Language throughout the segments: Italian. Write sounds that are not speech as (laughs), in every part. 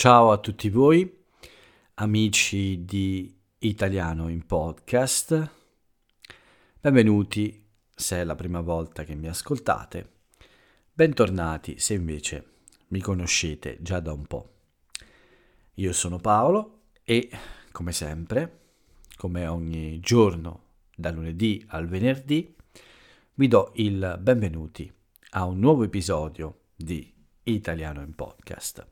Ciao a tutti voi, amici di Italiano in Podcast. Benvenuti se è la prima volta che mi ascoltate. Bentornati se invece mi conoscete già da un po'. Io sono Paolo e, come sempre, come ogni giorno, da lunedì al venerdì, vi do il benvenuti a un nuovo episodio di Italiano in Podcast.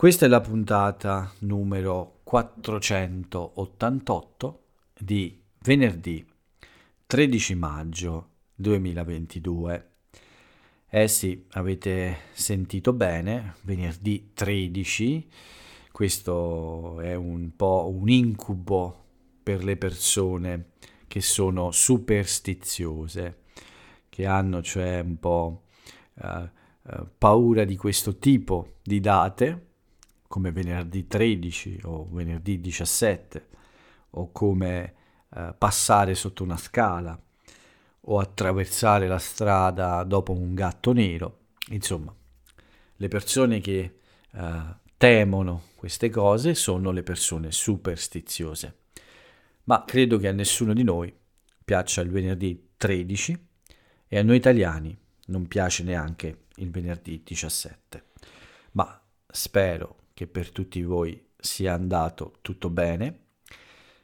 Questa è la puntata numero 488 di venerdì 13 maggio 2022. Eh sì, avete sentito bene, venerdì 13, questo è un po' un incubo per le persone che sono superstiziose, che hanno cioè un po' uh, uh, paura di questo tipo di date come venerdì 13 o venerdì 17 o come eh, passare sotto una scala o attraversare la strada dopo un gatto nero. Insomma, le persone che eh, temono queste cose sono le persone superstiziose. Ma credo che a nessuno di noi piaccia il venerdì 13 e a noi italiani non piace neanche il venerdì 17. Ma spero che per tutti voi sia andato tutto bene,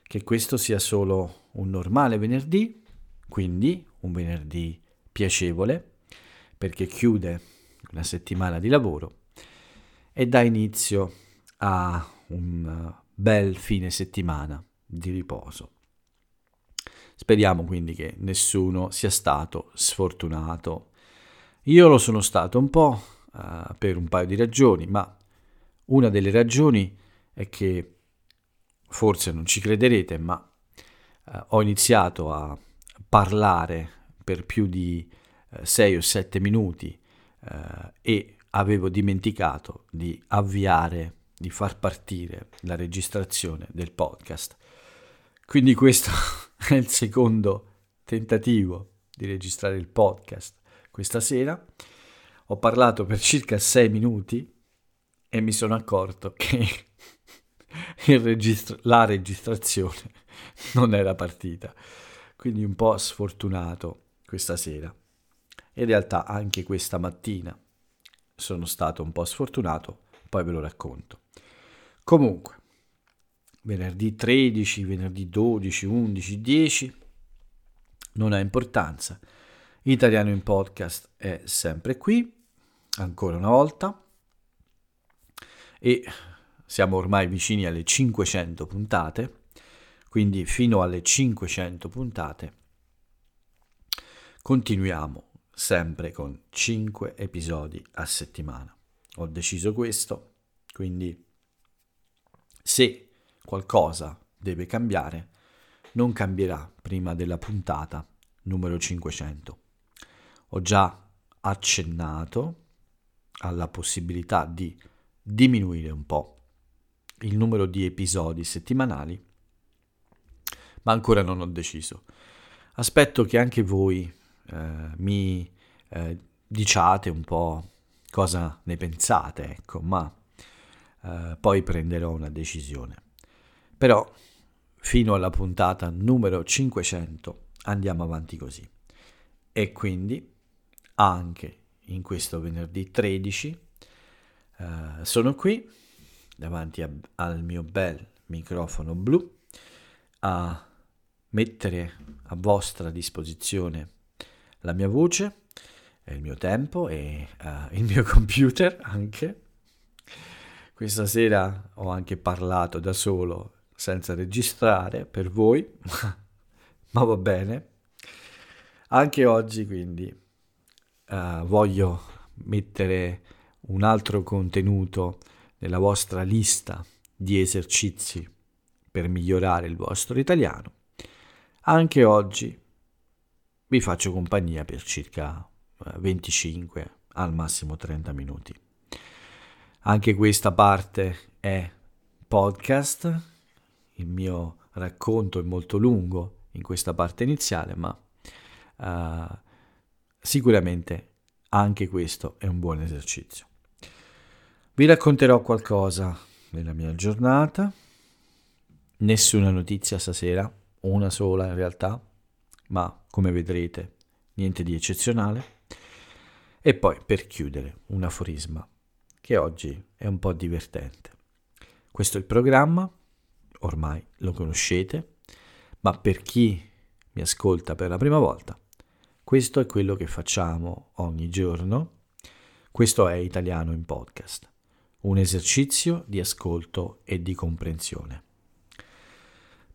che questo sia solo un normale venerdì, quindi un venerdì piacevole, perché chiude una settimana di lavoro e dà inizio a un bel fine settimana di riposo. Speriamo quindi che nessuno sia stato sfortunato. Io lo sono stato un po' uh, per un paio di ragioni, ma una delle ragioni è che, forse non ci crederete, ma eh, ho iniziato a parlare per più di 6 eh, o 7 minuti eh, e avevo dimenticato di avviare, di far partire la registrazione del podcast. Quindi questo (laughs) è il secondo tentativo di registrare il podcast questa sera. Ho parlato per circa 6 minuti e mi sono accorto che (laughs) registra- la registrazione (laughs) non era partita. Quindi un po' sfortunato questa sera. In realtà anche questa mattina sono stato un po' sfortunato, poi ve lo racconto. Comunque, venerdì 13, venerdì 12, 11, 10, non ha importanza. Italiano in podcast è sempre qui, ancora una volta e siamo ormai vicini alle 500 puntate, quindi fino alle 500 puntate continuiamo sempre con 5 episodi a settimana. Ho deciso questo, quindi se qualcosa deve cambiare, non cambierà prima della puntata numero 500. Ho già accennato alla possibilità di diminuire un po' il numero di episodi settimanali, ma ancora non ho deciso. Aspetto che anche voi eh, mi eh, diciate un po' cosa ne pensate, ecco, ma eh, poi prenderò una decisione. Però fino alla puntata numero 500 andiamo avanti così. E quindi anche in questo venerdì 13 Uh, sono qui davanti a, al mio bel microfono blu a mettere a vostra disposizione la mia voce, il mio tempo e uh, il mio (laughs) computer anche. Questa sera ho anche parlato da solo senza registrare per voi, (laughs) ma va bene. Anche oggi quindi uh, voglio mettere un altro contenuto nella vostra lista di esercizi per migliorare il vostro italiano, anche oggi vi faccio compagnia per circa 25 eh, al massimo 30 minuti. Anche questa parte è podcast, il mio racconto è molto lungo in questa parte iniziale, ma uh, sicuramente anche questo è un buon esercizio. Vi racconterò qualcosa della mia giornata, nessuna notizia stasera, una sola in realtà, ma come vedrete niente di eccezionale. E poi per chiudere un aforisma che oggi è un po' divertente. Questo è il programma, ormai lo conoscete, ma per chi mi ascolta per la prima volta, questo è quello che facciamo ogni giorno. Questo è Italiano in podcast, un esercizio di ascolto e di comprensione.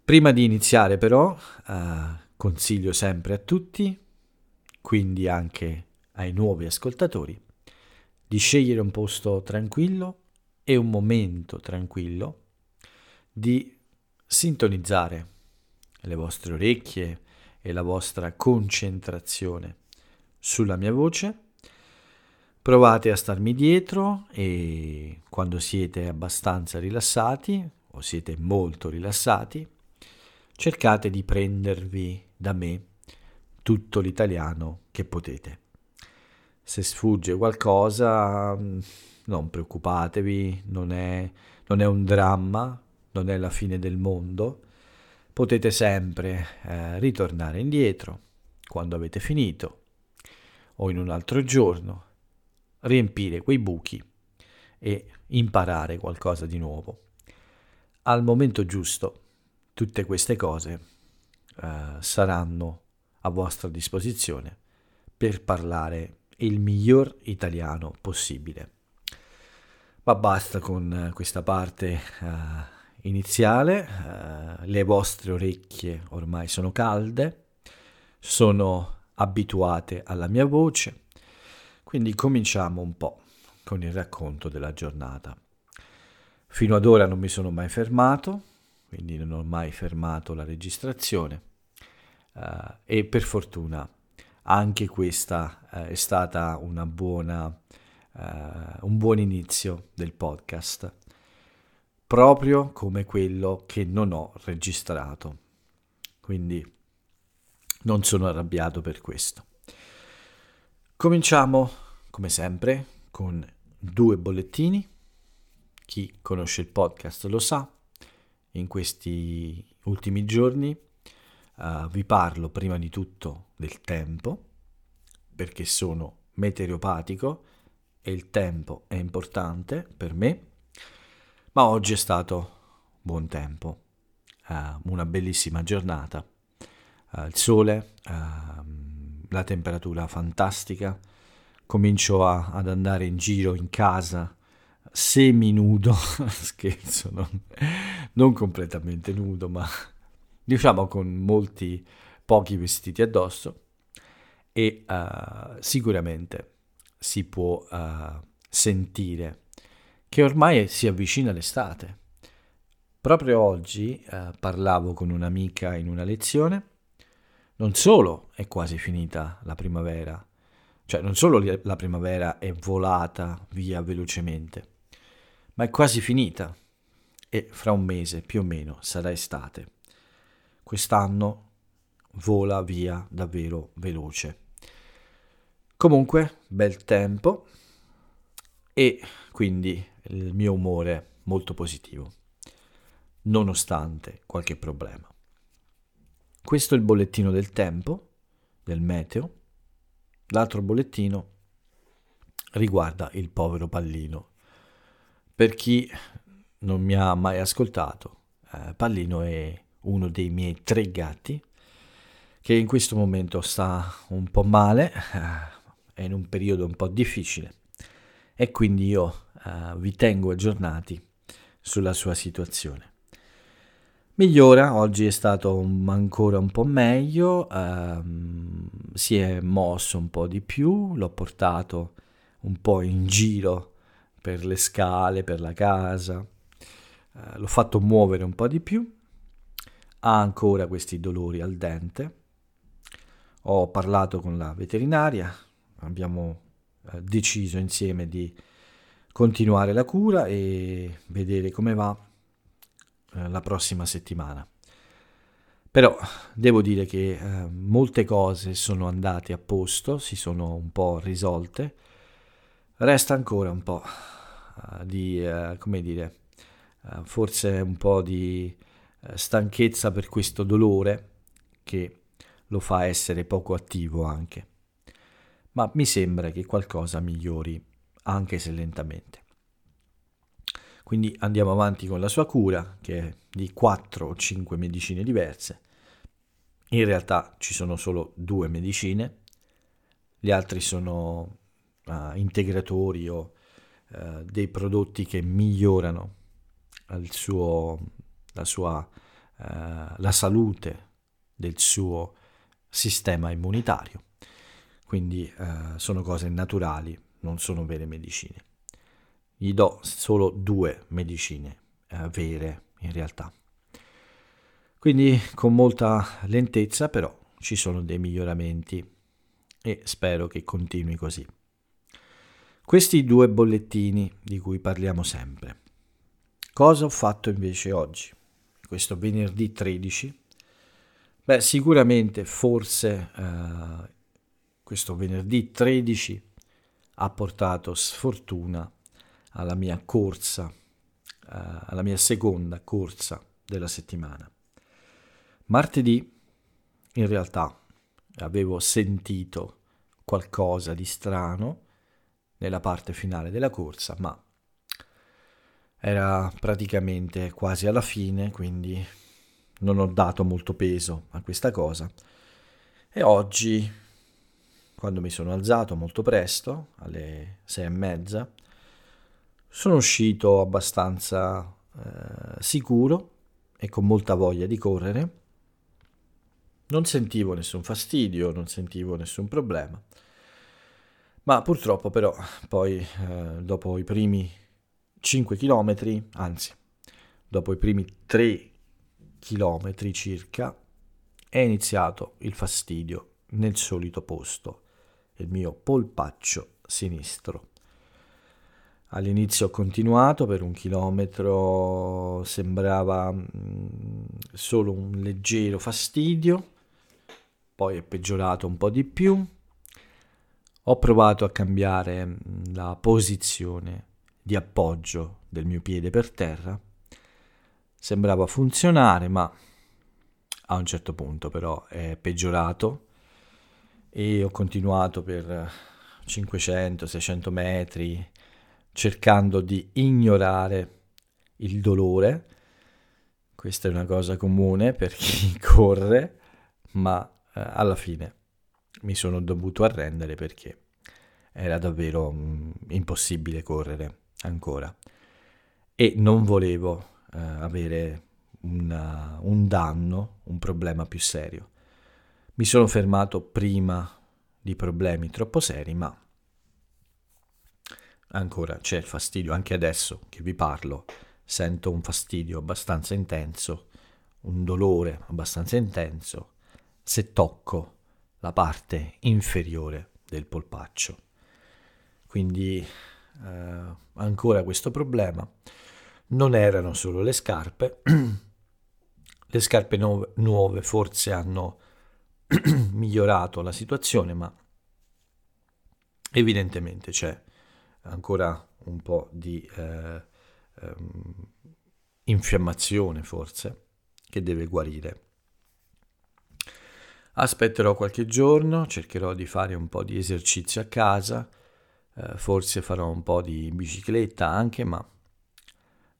Prima di iniziare però, eh, consiglio sempre a tutti, quindi anche ai nuovi ascoltatori, di scegliere un posto tranquillo e un momento tranquillo, di sintonizzare le vostre orecchie e la vostra concentrazione sulla mia voce. Provate a starmi dietro e quando siete abbastanza rilassati o siete molto rilassati, cercate di prendervi da me tutto l'italiano che potete. Se sfugge qualcosa, non preoccupatevi, non è, non è un dramma, non è la fine del mondo. Potete sempre eh, ritornare indietro quando avete finito o in un altro giorno, riempire quei buchi e imparare qualcosa di nuovo. Al momento giusto tutte queste cose eh, saranno a vostra disposizione per parlare il miglior italiano possibile. Ma basta con questa parte uh, iniziale, uh, le vostre orecchie ormai sono calde, sono abituate alla mia voce, quindi cominciamo un po' con il racconto della giornata. Fino ad ora non mi sono mai fermato, quindi non ho mai fermato la registrazione uh, e per fortuna anche questa uh, è stata una buona, uh, un buon inizio del podcast, proprio come quello che non ho registrato. Quindi non sono arrabbiato per questo. Cominciamo, come sempre, con due bollettini. Chi conosce il podcast lo sa in questi ultimi giorni uh, vi parlo prima di tutto del tempo, perché sono meteoropatico e il tempo è importante per me, ma oggi è stato buon tempo, uh, una bellissima giornata, uh, il sole, la temperatura fantastica, comincio a, ad andare in giro in casa semi-nudo, (laughs) scherzo, non, non completamente nudo, ma diciamo con molti pochi vestiti addosso e uh, sicuramente si può uh, sentire che ormai si avvicina l'estate. Proprio oggi uh, parlavo con un'amica in una lezione, non solo è quasi finita la primavera, cioè non solo la primavera è volata via velocemente, ma è quasi finita e fra un mese più o meno sarà estate. Quest'anno vola via davvero veloce. Comunque, bel tempo e quindi il mio umore molto positivo, nonostante qualche problema. Questo è il bollettino del tempo, del meteo. L'altro bollettino riguarda il povero pallino per chi non mi ha mai ascoltato, eh, Pallino è uno dei miei tre gatti che in questo momento sta un po' male, eh, è in un periodo un po' difficile e quindi io eh, vi tengo aggiornati sulla sua situazione. Migliora, oggi è stato ancora un po' meglio, ehm, si è mosso un po' di più, l'ho portato un po' in giro per le scale, per la casa, eh, l'ho fatto muovere un po' di più, ha ancora questi dolori al dente, ho parlato con la veterinaria, abbiamo eh, deciso insieme di continuare la cura e vedere come va eh, la prossima settimana. Però devo dire che eh, molte cose sono andate a posto, si sono un po' risolte, Resta ancora un po' uh, di, uh, come dire, uh, forse un po' di stanchezza per questo dolore che lo fa essere poco attivo anche. Ma mi sembra che qualcosa migliori, anche se lentamente. Quindi andiamo avanti con la sua cura, che è di 4 o 5 medicine diverse. In realtà ci sono solo due medicine, gli altri sono uh, integratori o uh, dei prodotti che migliorano suo, la, sua, uh, la salute del suo sistema immunitario. Quindi sono cose naturali, non sono vere medicine gli do solo due medicine eh, vere in realtà. Quindi con molta lentezza però ci sono dei miglioramenti e spero che continui così. Questi due bollettini di cui parliamo sempre. Cosa ho fatto invece oggi? Questo venerdì 13? Beh, sicuramente forse eh, questo venerdì 13 ha portato sfortuna alla mia corsa, uh, alla mia seconda corsa della settimana. Martedì in realtà avevo sentito qualcosa di strano nella parte finale della corsa, ma era praticamente quasi alla fine, quindi non ho dato molto peso a questa cosa. E oggi, quando mi sono alzato molto presto, alle sei e mezza, sono uscito abbastanza eh, sicuro e con molta voglia di correre. Non sentivo nessun fastidio, non sentivo nessun problema. Ma purtroppo però poi eh, dopo i primi 5 km, anzi dopo i primi 3 km circa, è iniziato il fastidio nel solito posto, il mio polpaccio sinistro. All'inizio ho continuato per un chilometro, sembrava mm, solo un leggero fastidio, poi è peggiorato un po' di più. Ho provato a cambiare mm, la posizione di appoggio del mio piede per terra. Sembrava funzionare, ma a un certo punto però è peggiorato e ho continuato per 500-600 metri cercando di ignorare il dolore. Questa è una cosa comune per chi (laughs) corre, ma eh, alla fine mi sono dovuto arrendere perché era davvero mh, mm, impossibile correre ancora e non volevo eh, avere una, un danno, un problema più serio. Mi sono fermato prima di problemi troppo seri, ma ancora c'è il fastidio, anche adesso che vi parlo, sento un fastidio abbastanza intenso, un dolore abbastanza intenso se tocco la parte inferiore del polpaccio. Quindi eh, ancora questo problema. Non erano solo le scarpe, (clears throat) le scarpe nuove, nuove forse hanno (clears throat) migliorato la situazione, ma evidentemente c'è ancora un po' di eh, um, infiammazione forse che deve guarire. Aspetterò qualche giorno, cercherò di fare un po' di esercizio a casa, eh, forse farò un po' di bicicletta anche, ma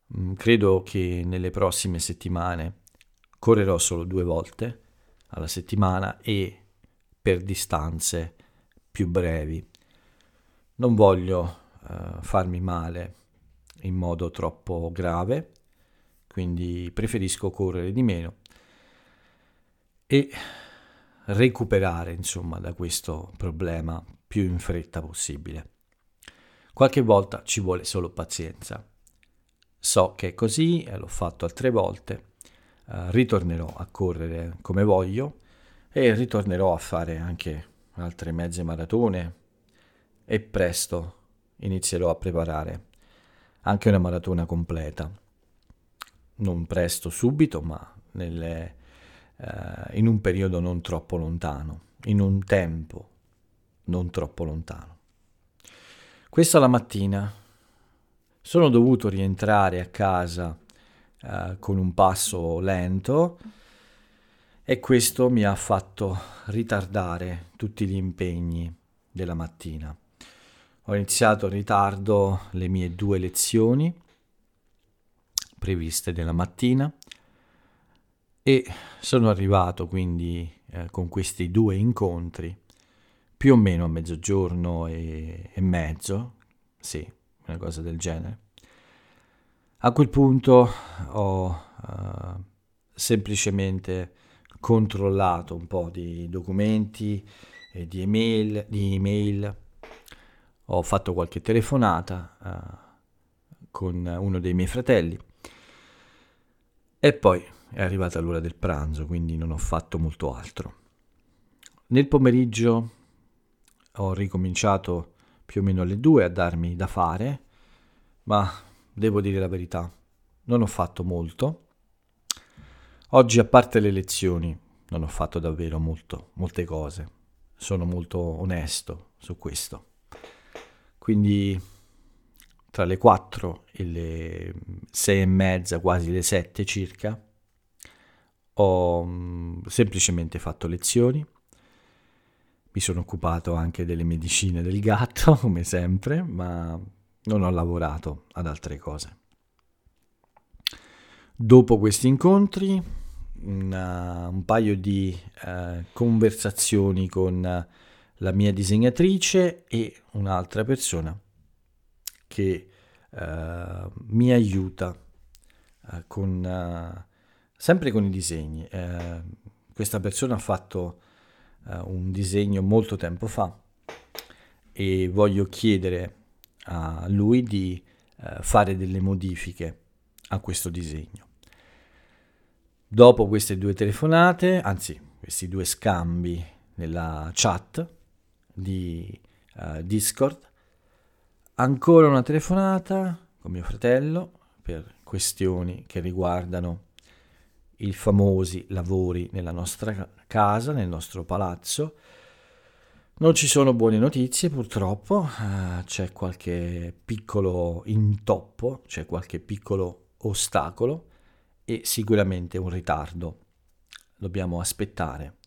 mh, mm, credo che nelle prossime settimane correrò solo due volte alla settimana e per distanze più brevi. Non voglio uh, farmi male in modo troppo grave, quindi preferisco correre di meno e recuperare insomma da questo problema più in fretta possibile. Qualche volta ci vuole solo pazienza. So che è così, e l'ho fatto altre volte, uh, ritornerò a correre come voglio e ritornerò a fare anche altre mezze maratone e presto inizierò a preparare anche una maratona completa. Non presto, subito, ma nelle, eh, in un periodo non troppo lontano, in un tempo non troppo lontano. Questa la mattina sono dovuto rientrare a casa uh, con un passo lento e questo mi ha fatto ritardare tutti gli impegni della mattina. Ho iniziato in ritardo le mie due lezioni previste della mattina e sono arrivato quindi eh, con questi due incontri più o meno a mezzogiorno e, e mezzo, sì, una cosa del genere. A quel punto ho uh, semplicemente controllato un po' di documenti, di email, di email. Ho fatto qualche telefonata uh, con uno dei miei fratelli e poi è arrivata l'ora del pranzo, quindi non ho fatto molto altro. Nel pomeriggio ho ricominciato più o meno alle due a darmi da fare, ma devo dire la verità, non ho fatto molto. Oggi, a parte le lezioni, non ho fatto davvero molto, molte cose. Sono molto onesto su questo. Quindi tra le 4 e le 6 e mezza, quasi le 7 circa, ho mm, semplicemente fatto lezioni. Mi sono occupato anche delle medicine del gatto, (laughs) come sempre, ma non ho lavorato ad altre cose. Dopo questi incontri, una, un paio di uh, conversazioni con la mia disegnatrice e un'altra persona che uh, mi aiuta uh, con, uh, sempre con i disegni. questa persona ha fatto un disegno molto tempo fa e voglio chiedere a lui di fare delle modifiche a questo disegno. Dopo queste due telefonate, anzi questi due scambi nella chat di uh, Discord, ancora una telefonata con mio fratello per questioni che riguardano i famosi lavori nella nostra casa, nel nostro palazzo. Non ci sono buone notizie purtroppo, uh, c'è qualche piccolo intoppo, c'è qualche piccolo ostacolo e sicuramente un ritardo. Dobbiamo aspettare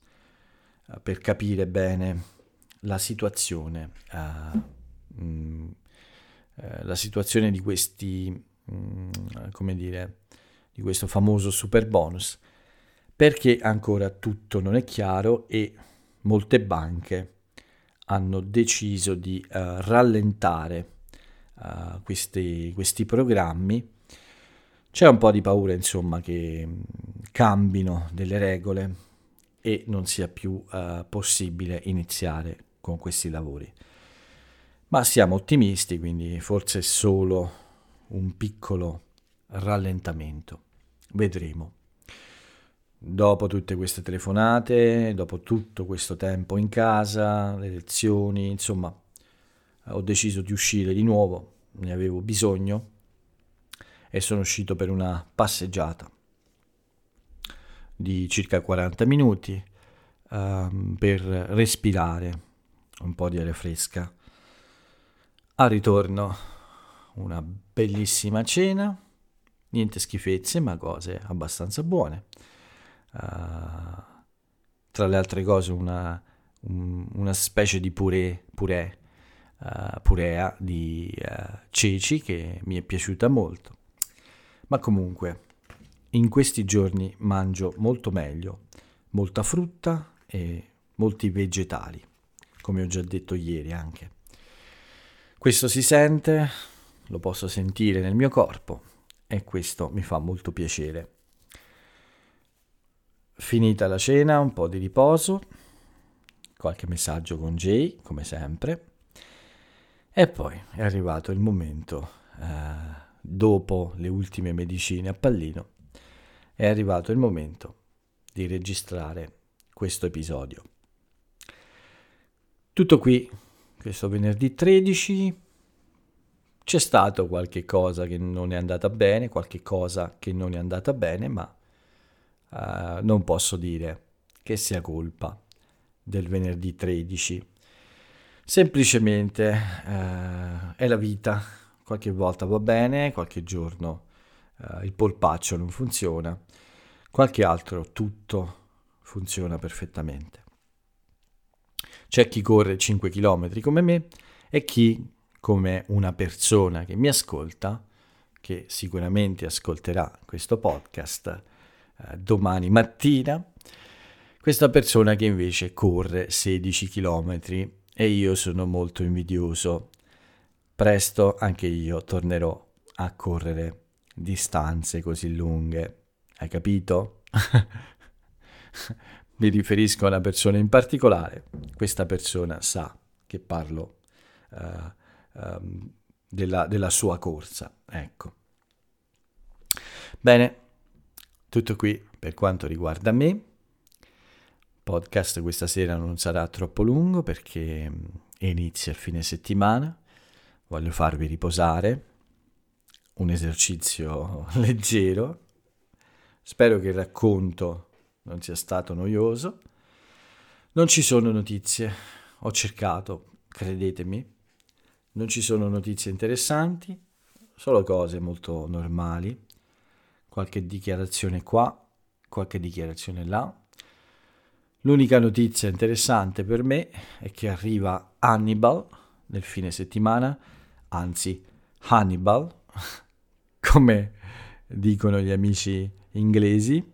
uh, per capire bene la situazione. Uh, mh, eh, la situazione di questi, mh, mm, come dire, di questo famoso super bonus, perché ancora tutto non è chiaro e molte banche hanno deciso di uh, rallentare uh, questi, questi, programmi. C'è un po' di paura, insomma, che mm, cambino delle regole e non sia più uh, possibile iniziare con questi lavori ma siamo ottimisti, quindi forse è solo un piccolo rallentamento. Vedremo. Dopo tutte queste telefonate, dopo tutto questo tempo in casa, le lezioni, insomma, ho deciso di uscire di nuovo, ne avevo bisogno e sono uscito per una passeggiata di circa 40 minuti uh, per respirare un po' di aria fresca al ritorno una bellissima cena, niente schifezze ma cose abbastanza buone. Uh, tra le altre cose una, un, una specie di purè, purè uh, purea di uh, ceci che mi è piaciuta molto. Ma comunque in questi giorni mangio molto meglio, molta frutta e molti vegetali, come ho già detto ieri anche. Questo si sente, lo posso sentire nel mio corpo e questo mi fa molto piacere. Finita la cena, un po' di riposo, qualche messaggio con Jay, come sempre, e poi è arrivato il momento, eh, dopo le ultime medicine a pallino, è arrivato il momento di registrare questo episodio. Tutto qui questo venerdì 13 c'è stato qualche cosa che non è andata bene, qualche cosa che non è andata bene, ma uh, non posso dire che sia colpa del venerdì 13. Semplicemente uh, è la vita, qualche volta va bene, qualche giorno uh, il polpaccio non funziona, qualche altro tutto funziona perfettamente. C'è chi corre 5 km come me e chi, come una persona che mi ascolta, che sicuramente ascolterà questo podcast uh, domani mattina, questa persona che invece corre 16 km e io sono molto invidioso. Presto anche io tornerò a correre distanze così lunghe. Hai capito? (laughs) Mi riferisco a una persona in particolare. Questa persona sa che parlo uh, um, della, della sua corsa. Ecco. Bene, tutto qui per quanto riguarda me podcast questa sera non sarà troppo lungo perché mm, inizia il fine settimana, voglio farvi riposare, un esercizio (laughs) leggero, spero che il racconto non sia stato noioso, non ci sono notizie, ho cercato, credetemi, non ci sono notizie interessanti, solo cose molto normali, qualche dichiarazione qua, qualche dichiarazione là. L'unica notizia interessante per me è che arriva Hannibal nel fine settimana, anzi Hannibal, (laughs) come dicono gli amici inglesi.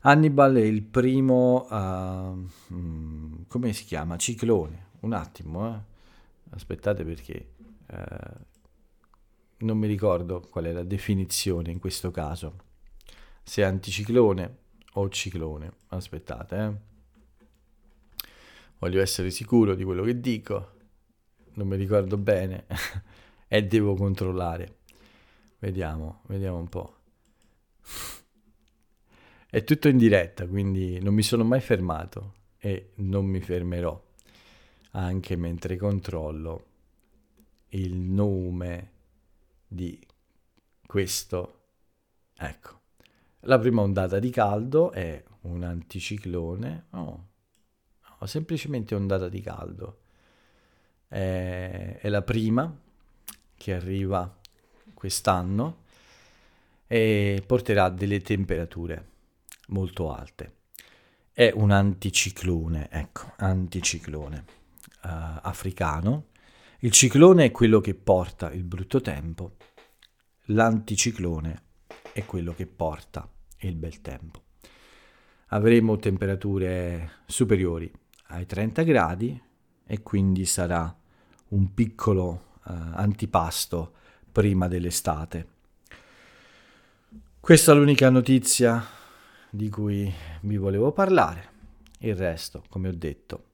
Hannibal è il primo, uh, come si chiama? Ciclone. Un attimo, eh. aspettate perché uh, non mi ricordo qual è la definizione in questo caso. Se è anticiclone o ciclone. Aspettate, eh voglio essere sicuro di quello che dico, non mi ricordo bene (laughs) e devo controllare. Vediamo, vediamo un po'. È tutto in diretta, quindi non mi sono mai fermato e non mi fermerò, anche mentre controllo il nome di questo. Ecco, la prima ondata di caldo è un anticiclone. Oh, ho semplicemente ondata di caldo. È, è la prima che arriva quest'anno e porterà delle temperature molto alte. È un anticiclone, ecco, anticiclone uh, africano. Il ciclone è quello che porta il brutto tempo, l'anticiclone è quello che porta il bel tempo. Avremo temperature superiori ai 30 gradi e quindi sarà un piccolo eh, antipasto prima dell'estate. Questa è l'unica notizia di cui vi volevo parlare. Il resto, come ho detto,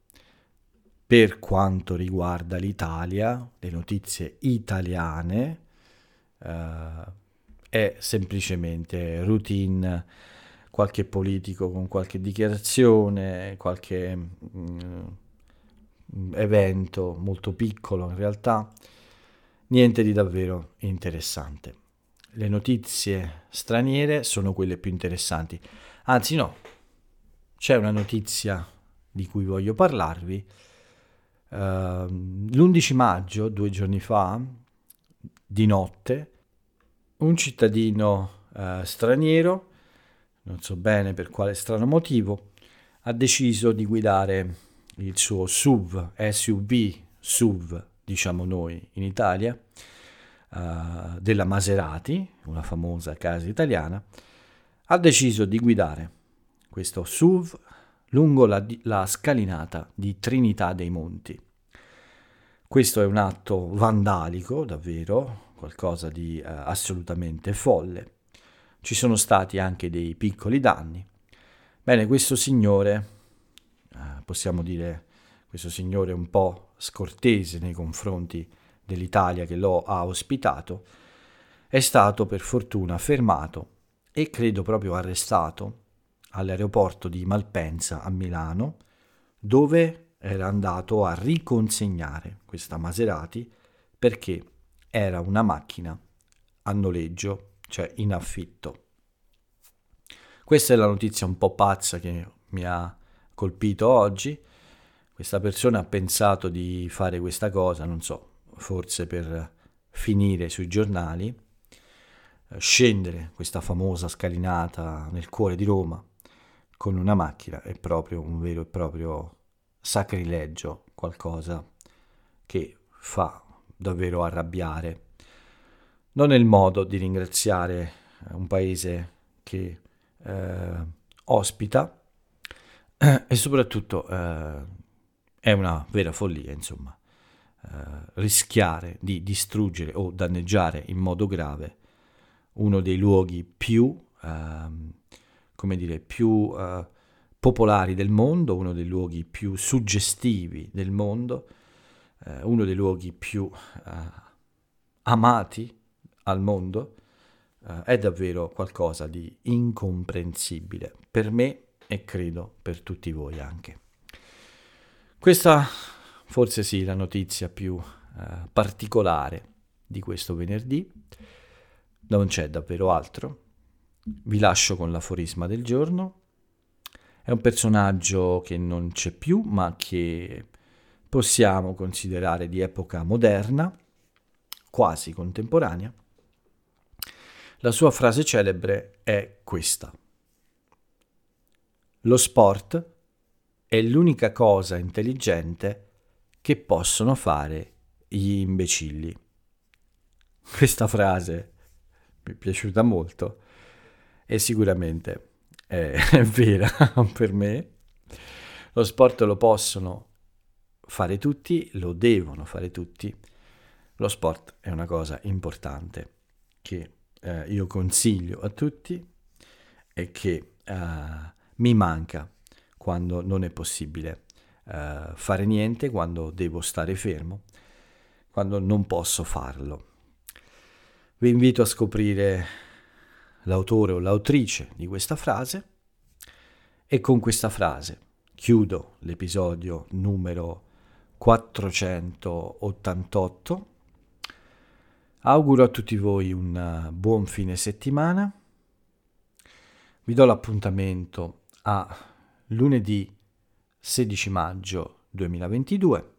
per quanto riguarda l'Italia, le notizie italiane, eh, è semplicemente routine qualche politico con qualche dichiarazione, qualche mm, evento molto piccolo in realtà, niente di davvero interessante. Le notizie straniere sono quelle più interessanti. Anzi no, c'è una notizia di cui voglio parlarvi. Uh, l'11 maggio, due giorni fa, di notte, un cittadino uh, straniero non so bene per quale strano motivo, ha deciso di guidare il suo SUV, SUV, SUV diciamo noi in Italia, uh, della Maserati, una famosa casa italiana, ha deciso di guidare questo SUV lungo la, la scalinata di Trinità dei Monti. Questo è un atto vandalico, davvero, qualcosa di uh, assolutamente folle ci sono stati anche dei piccoli danni. Bene, questo signore, eh, possiamo dire, questo signore un po' scortese nei confronti dell'Italia che lo ha ospitato, è stato per fortuna fermato e credo proprio arrestato all'aeroporto di Malpensa a Milano, dove era andato a riconsegnare questa Maserati perché era una macchina a noleggio cioè in affitto. Questa è la notizia un po' pazza che mi ha colpito oggi. Questa persona ha pensato di fare questa cosa, non so, forse per finire sui giornali, eh, scendere questa famosa scalinata nel cuore di Roma con una macchina è proprio un vero e proprio sacrilegio, qualcosa che fa davvero arrabbiare. Non è il modo di ringraziare un paese che eh, ospita (clears throat) e soprattutto eh, è una vera follia, insomma, eh, rischiare di distruggere o danneggiare in modo grave uno dei luoghi più, ehm, come dire, più eh, popolari del mondo, uno dei luoghi più suggestivi del mondo, eh, uno dei luoghi più eh, amati al mondo, eh, è davvero qualcosa di incomprensibile per me e credo per tutti voi anche. Questa forse sì la notizia più eh, particolare di questo venerdì, non c'è davvero altro. Vi lascio con l'aforisma del giorno. È un personaggio che non c'è più, ma che possiamo considerare di epoca moderna, quasi contemporanea. La sua frase celebre è questa. Lo sport è l'unica cosa intelligente che possono fare gli imbecilli. Questa frase mi è piaciuta molto e sicuramente è, è (laughs) vera per me. Lo sport lo possono fare tutti, lo devono fare tutti. Lo sport è una cosa importante che eh, io consiglio a tutti e che eh, mi manca quando non è possibile uh, fare niente, quando devo stare fermo, quando non posso farlo. Vi invito a scoprire l'autore o l'autrice di questa frase e con questa frase chiudo l'episodio numero 488. Auguro a tutti voi un buon fine settimana. Vi do l'appuntamento a lunedì 16 maggio 2022.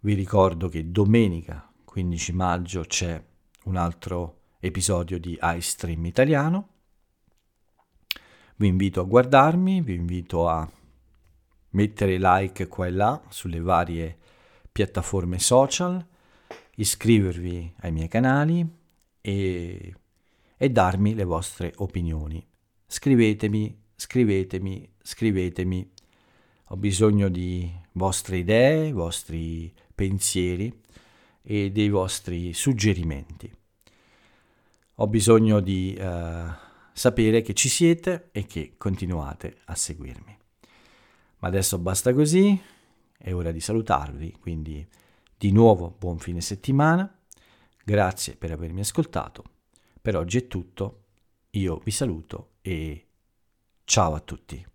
Vi ricordo che domenica 15 maggio c'è un altro episodio di iStream italiano. Vi invito a guardarmi, vi invito a mettere like qua e là sulle varie piattaforme social, iscrivervi ai miei canali e, e darmi le vostre opinioni. Scrivetemi, scrivetemi, scrivetemi ho bisogno di vostre idee, vostri pensieri e dei vostri suggerimenti. Ho bisogno di uh, sapere che ci siete e che continuate a seguirmi. Ma adesso basta così, è ora di salutarvi, quindi di nuovo buon fine settimana, grazie per avermi ascoltato, per oggi è tutto, io vi saluto e ciao a tutti.